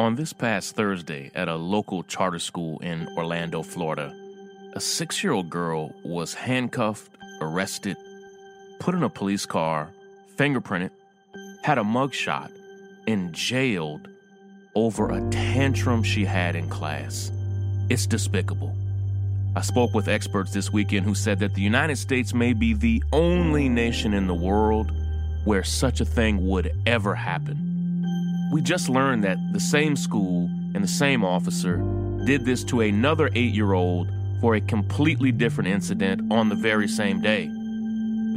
On this past Thursday at a local charter school in Orlando, Florida, a six year old girl was handcuffed, arrested, put in a police car, fingerprinted, had a mugshot, and jailed over a tantrum she had in class. It's despicable. I spoke with experts this weekend who said that the United States may be the only nation in the world where such a thing would ever happen. We just learned that the same school and the same officer did this to another eight year old for a completely different incident on the very same day.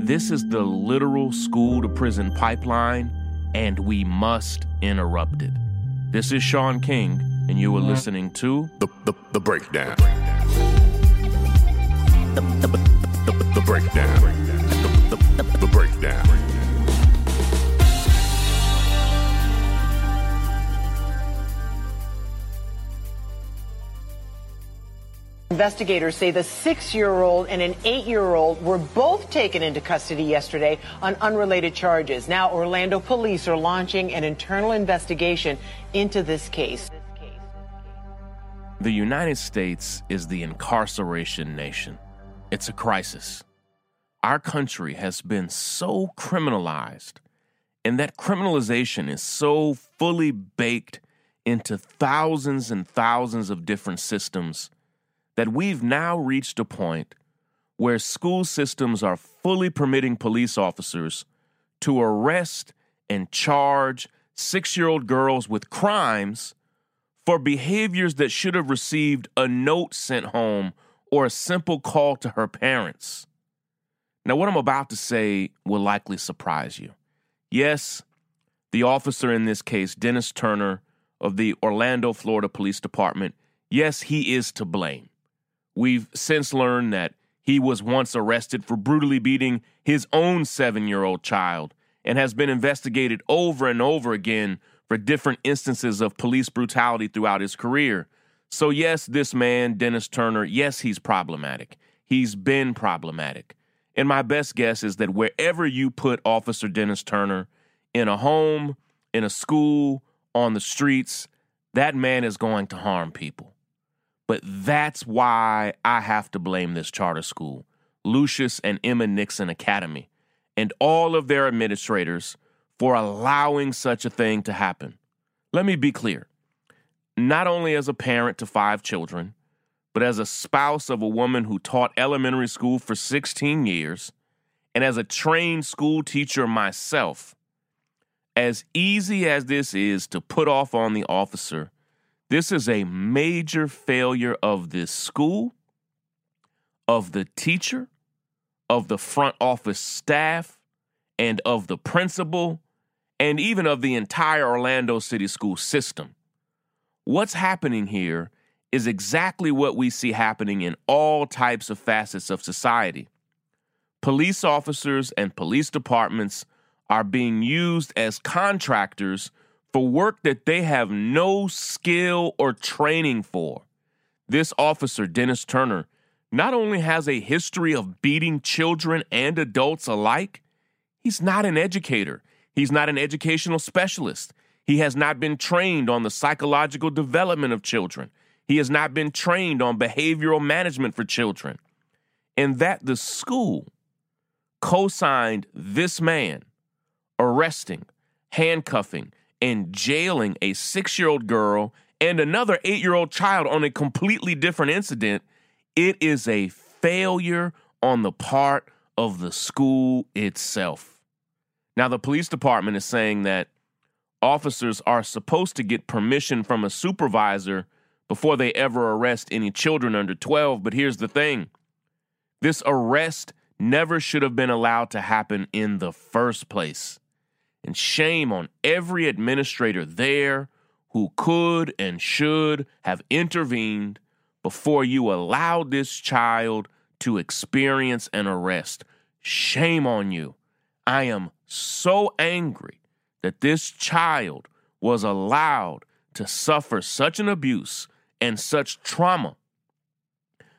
This is the literal school to prison pipeline, and we must interrupt it. This is Shaun King, and you are listening to The, the, the breakdown. The, the, the, the breakdown. The, the, the, the breakdown. Investigators say the six year old and an eight year old were both taken into custody yesterday on unrelated charges. Now, Orlando police are launching an internal investigation into this case. The United States is the incarceration nation. It's a crisis. Our country has been so criminalized, and that criminalization is so fully baked into thousands and thousands of different systems that we've now reached a point where school systems are fully permitting police officers to arrest and charge six year old girls with crimes for behaviors that should have received a note sent home or a simple call to her parents. Now, what I'm about to say will likely surprise you. Yes, the officer in this case, Dennis Turner of the Orlando, Florida Police Department, yes, he is to blame. We've since learned that he was once arrested for brutally beating his own seven year old child and has been investigated over and over again for different instances of police brutality throughout his career. So, yes, this man, Dennis Turner, yes, he's problematic. He's been problematic. And my best guess is that wherever you put Officer Dennis Turner, in a home, in a school, on the streets, that man is going to harm people. But that's why I have to blame this charter school, Lucius and Emma Nixon Academy, and all of their administrators for allowing such a thing to happen. Let me be clear. Not only as a parent to five children, but as a spouse of a woman who taught elementary school for 16 years, and as a trained school teacher myself, as easy as this is to put off on the officer, this is a major failure of this school, of the teacher, of the front office staff, and of the principal, and even of the entire Orlando City School system. What's happening here is exactly what we see happening in all types of facets of society. Police officers and police departments are being used as contractors for work that they have no skill or training for. This officer, Dennis Turner, not only has a history of beating children and adults alike, he's not an educator. He's not an educational specialist. He has not been trained on the psychological development of children. He has not been trained on behavioral management for children. And that the school co signed this man arresting, handcuffing, and jailing a six year old girl and another eight year old child on a completely different incident, it is a failure on the part of the school itself. Now, the police department is saying that officers are supposed to get permission from a supervisor before they ever arrest any children under 12. But here's the thing this arrest never should have been allowed to happen in the first place. And shame on every administrator there who could and should have intervened, before you allowed this child to experience an arrest. Shame on you. I am so angry that this child was allowed to suffer such an abuse and such trauma.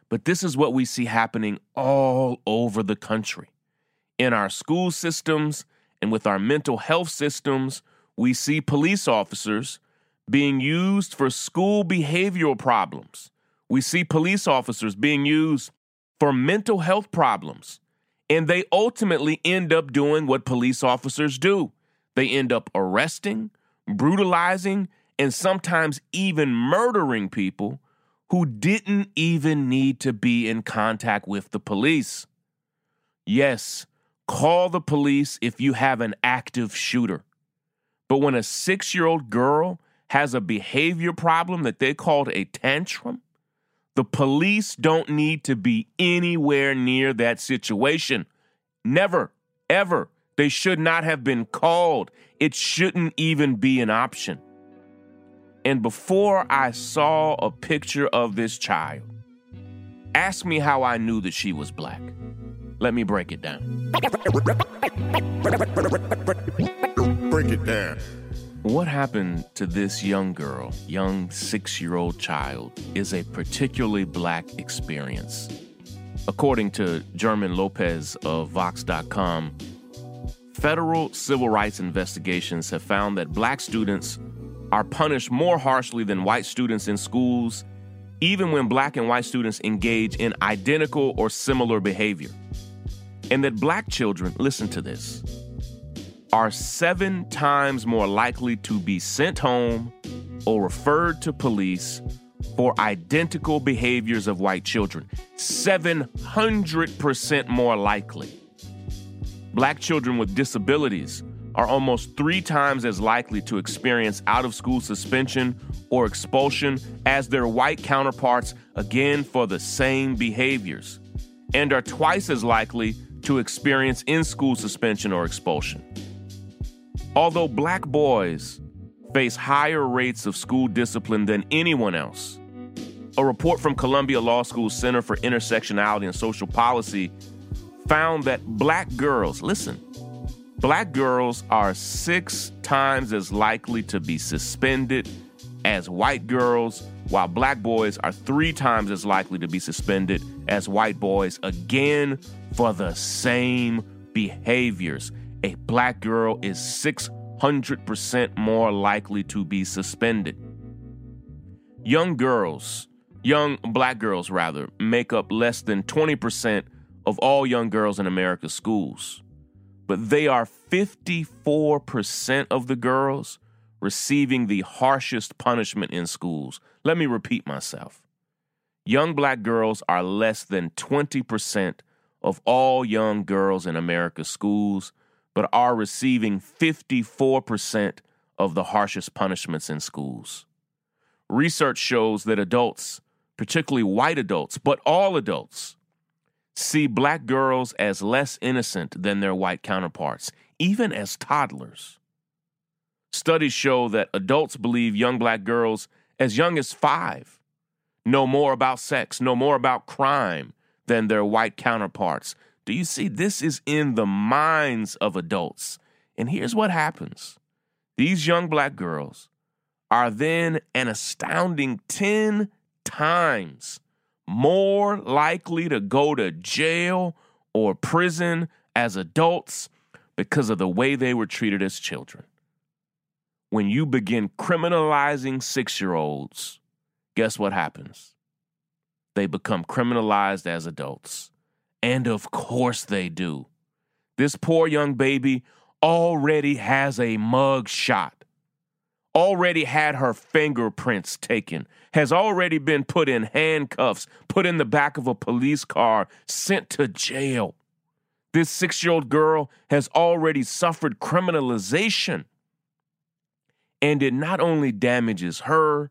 But this is what we see happening all over the country. In our school systems and with our mental health systems, we see police officers being used for school behavioral problems. We see police officers being used for mental health problems. And they ultimately end up doing what police officers do they end up arresting, brutalizing, and sometimes even murdering people who didn't even need to be in contact with the police. Yes, call the police if you have an active shooter. But when a six year old girl has a behavior problem that they called a tantrum, the police don't need to be anywhere near that situation. Never, ever. They should not have been called. It shouldn't even be an option. And before I saw a picture of this child, ask me how I knew that she was black. Let me break it down. Break it down. What happened to this young girl, young six year old child, is a particularly black experience. According to German Lopez of Vox.com, federal civil rights investigations have found that black students are punished more harshly than white students in schools, even when black and white students engage in identical or similar behavior. And that black children, listen to this, are seven times more likely to be sent home or referred to police for identical behaviors of white children. 700% more likely. Black children with disabilities are almost three times as likely to experience out of school suspension or expulsion as their white counterparts, again for the same behaviors, and are twice as likely to experience in school suspension or expulsion. Although black boys face higher rates of school discipline than anyone else, a report from Columbia Law School's Center for Intersectionality and Social Policy found that black girls, listen, black girls are six times as likely to be suspended as white girls, while black boys are three times as likely to be suspended as white boys, again for the same behaviors a black girl is 600% more likely to be suspended. Young girls, young black girls rather, make up less than 20% of all young girls in America's schools. But they are 54% of the girls receiving the harshest punishment in schools. Let me repeat myself. Young black girls are less than 20% of all young girls in America's schools but are receiving 54% of the harshest punishments in schools. Research shows that adults, particularly white adults, but all adults, see black girls as less innocent than their white counterparts, even as toddlers. Studies show that adults believe young black girls as young as five know more about sex, know more about crime than their white counterparts, do you see? This is in the minds of adults. And here's what happens these young black girls are then an astounding 10 times more likely to go to jail or prison as adults because of the way they were treated as children. When you begin criminalizing six year olds, guess what happens? They become criminalized as adults. And of course they do. This poor young baby already has a mug shot, already had her fingerprints taken, has already been put in handcuffs, put in the back of a police car, sent to jail. This six year old girl has already suffered criminalization. And it not only damages her,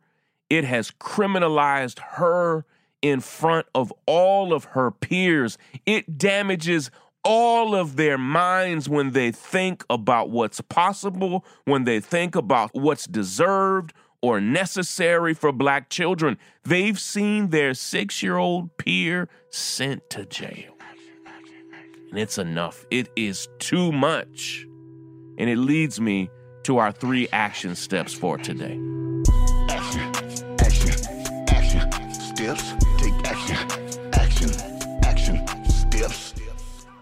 it has criminalized her in front of all of her peers. It damages all of their minds when they think about what's possible, when they think about what's deserved, or necessary for black children. They've seen their six year old peer sent to jail. And it's enough. It is too much. And it leads me to our three action steps for today.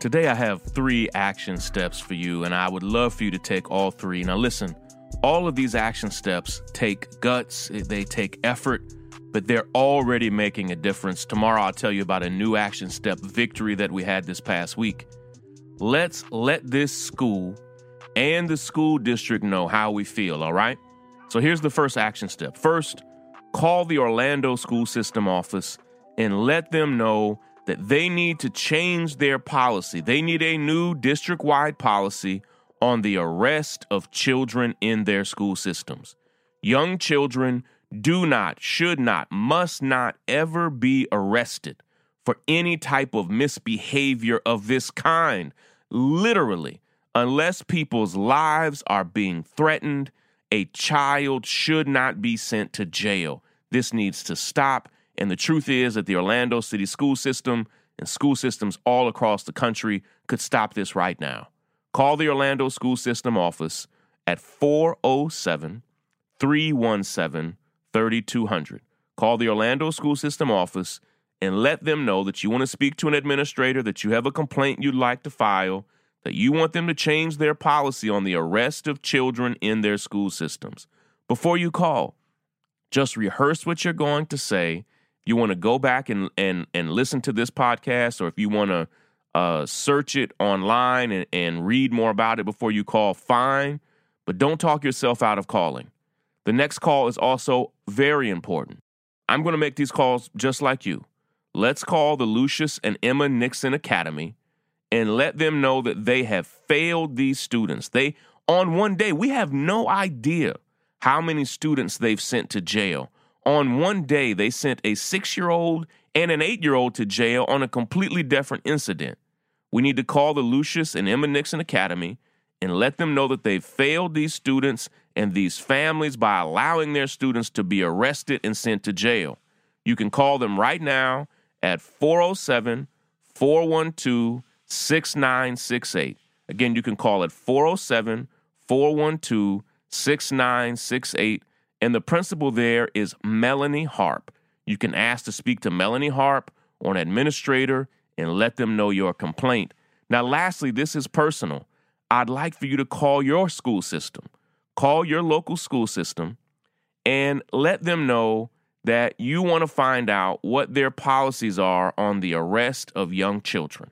Today, I have three action steps for you, and I would love for you to take all three. Now, listen, all of these action steps take guts, they take effort, but they're already making a difference. Tomorrow, I'll tell you about a new action step victory that we had this past week. Let's let this school and the school district know how we feel, all right? So here's the first action step. First, call the Orlando school system office and let them know that they need to change their policy. They need a new district wide policy on the arrest of children in their school systems. Young children do not, should not, must not ever be arrested for any type of misbehavior of this kind. Literally, unless people's lives are being threatened, a child should not be sent to jail. This needs to stop. And the truth is that the Orlando City school system and school systems all across the country could stop this right now. Call the Orlando School System office at 407 317 3200. Call the Orlando School System office and let them know that you want to speak to an administrator, that you have a complaint you'd like to file, that you want them to change their policy on the arrest of children in their school systems. Before you call, just rehearse what you're going to say. You want to go back and, and, and listen to this podcast, or if you want to uh, search it online and, and read more about it before you call, fine, but don't talk yourself out of calling. The next call is also very important. I'm going to make these calls just like you. Let's call the Lucius and Emma Nixon Academy and let them know that they have failed these students. They, on one day, we have no idea how many students they've sent to jail. On one day, they sent a six year old and an eight year old to jail on a completely different incident. We need to call the Lucius and Emma Nixon Academy and let them know that they've failed these students and these families by allowing their students to be arrested and sent to jail. You can call them right now at 407 412 6968. Again, you can call at 407 412 6968. And the principal there is Melanie Harp. You can ask to speak to Melanie Harp or an administrator and let them know your complaint. Now, lastly, this is personal. I'd like for you to call your school system, call your local school system, and let them know that you want to find out what their policies are on the arrest of young children,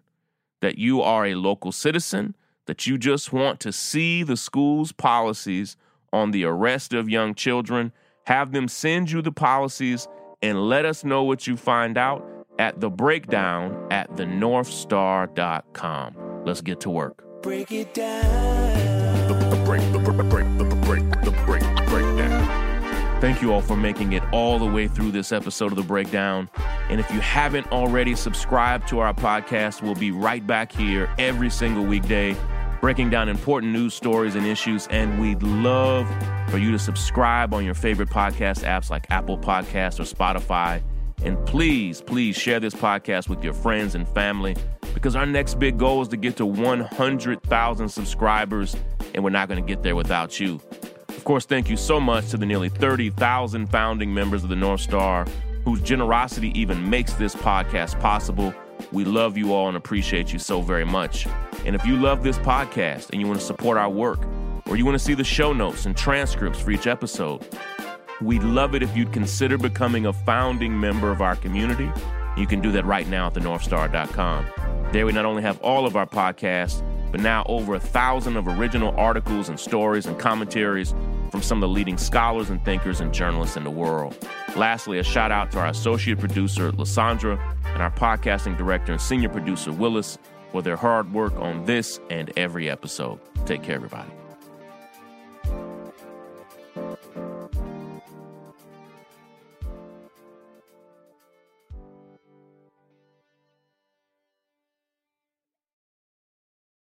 that you are a local citizen, that you just want to see the school's policies on the arrest of young children. Have them send you the policies and let us know what you find out at the breakdown at thenorthstar.com. Let's get to work. Break it down. The, the break, the break, the break, the break, the break, the breakdown. Thank you all for making it all the way through this episode of The Breakdown. And if you haven't already subscribed to our podcast, we'll be right back here every single weekday, breaking down important news stories and issues. And we'd love for you to subscribe on your favorite podcast apps like Apple Podcasts or Spotify. And please, please share this podcast with your friends and family because our next big goal is to get to 100,000 subscribers, and we're not going to get there without you. Of course, thank you so much to the nearly 30,000 founding members of the North Star whose generosity even makes this podcast possible. We love you all and appreciate you so very much. And if you love this podcast and you want to support our work, or you want to see the show notes and transcripts for each episode, we'd love it if you'd consider becoming a founding member of our community. You can do that right now at thenorthstar.com. There we not only have all of our podcasts, but now over a thousand of original articles and stories and commentaries from some of the leading scholars and thinkers and journalists in the world. Lastly, a shout out to our associate producer, Lysandra, and our podcasting director and senior producer, Willis, for their hard work on this and every episode. Take care, everybody.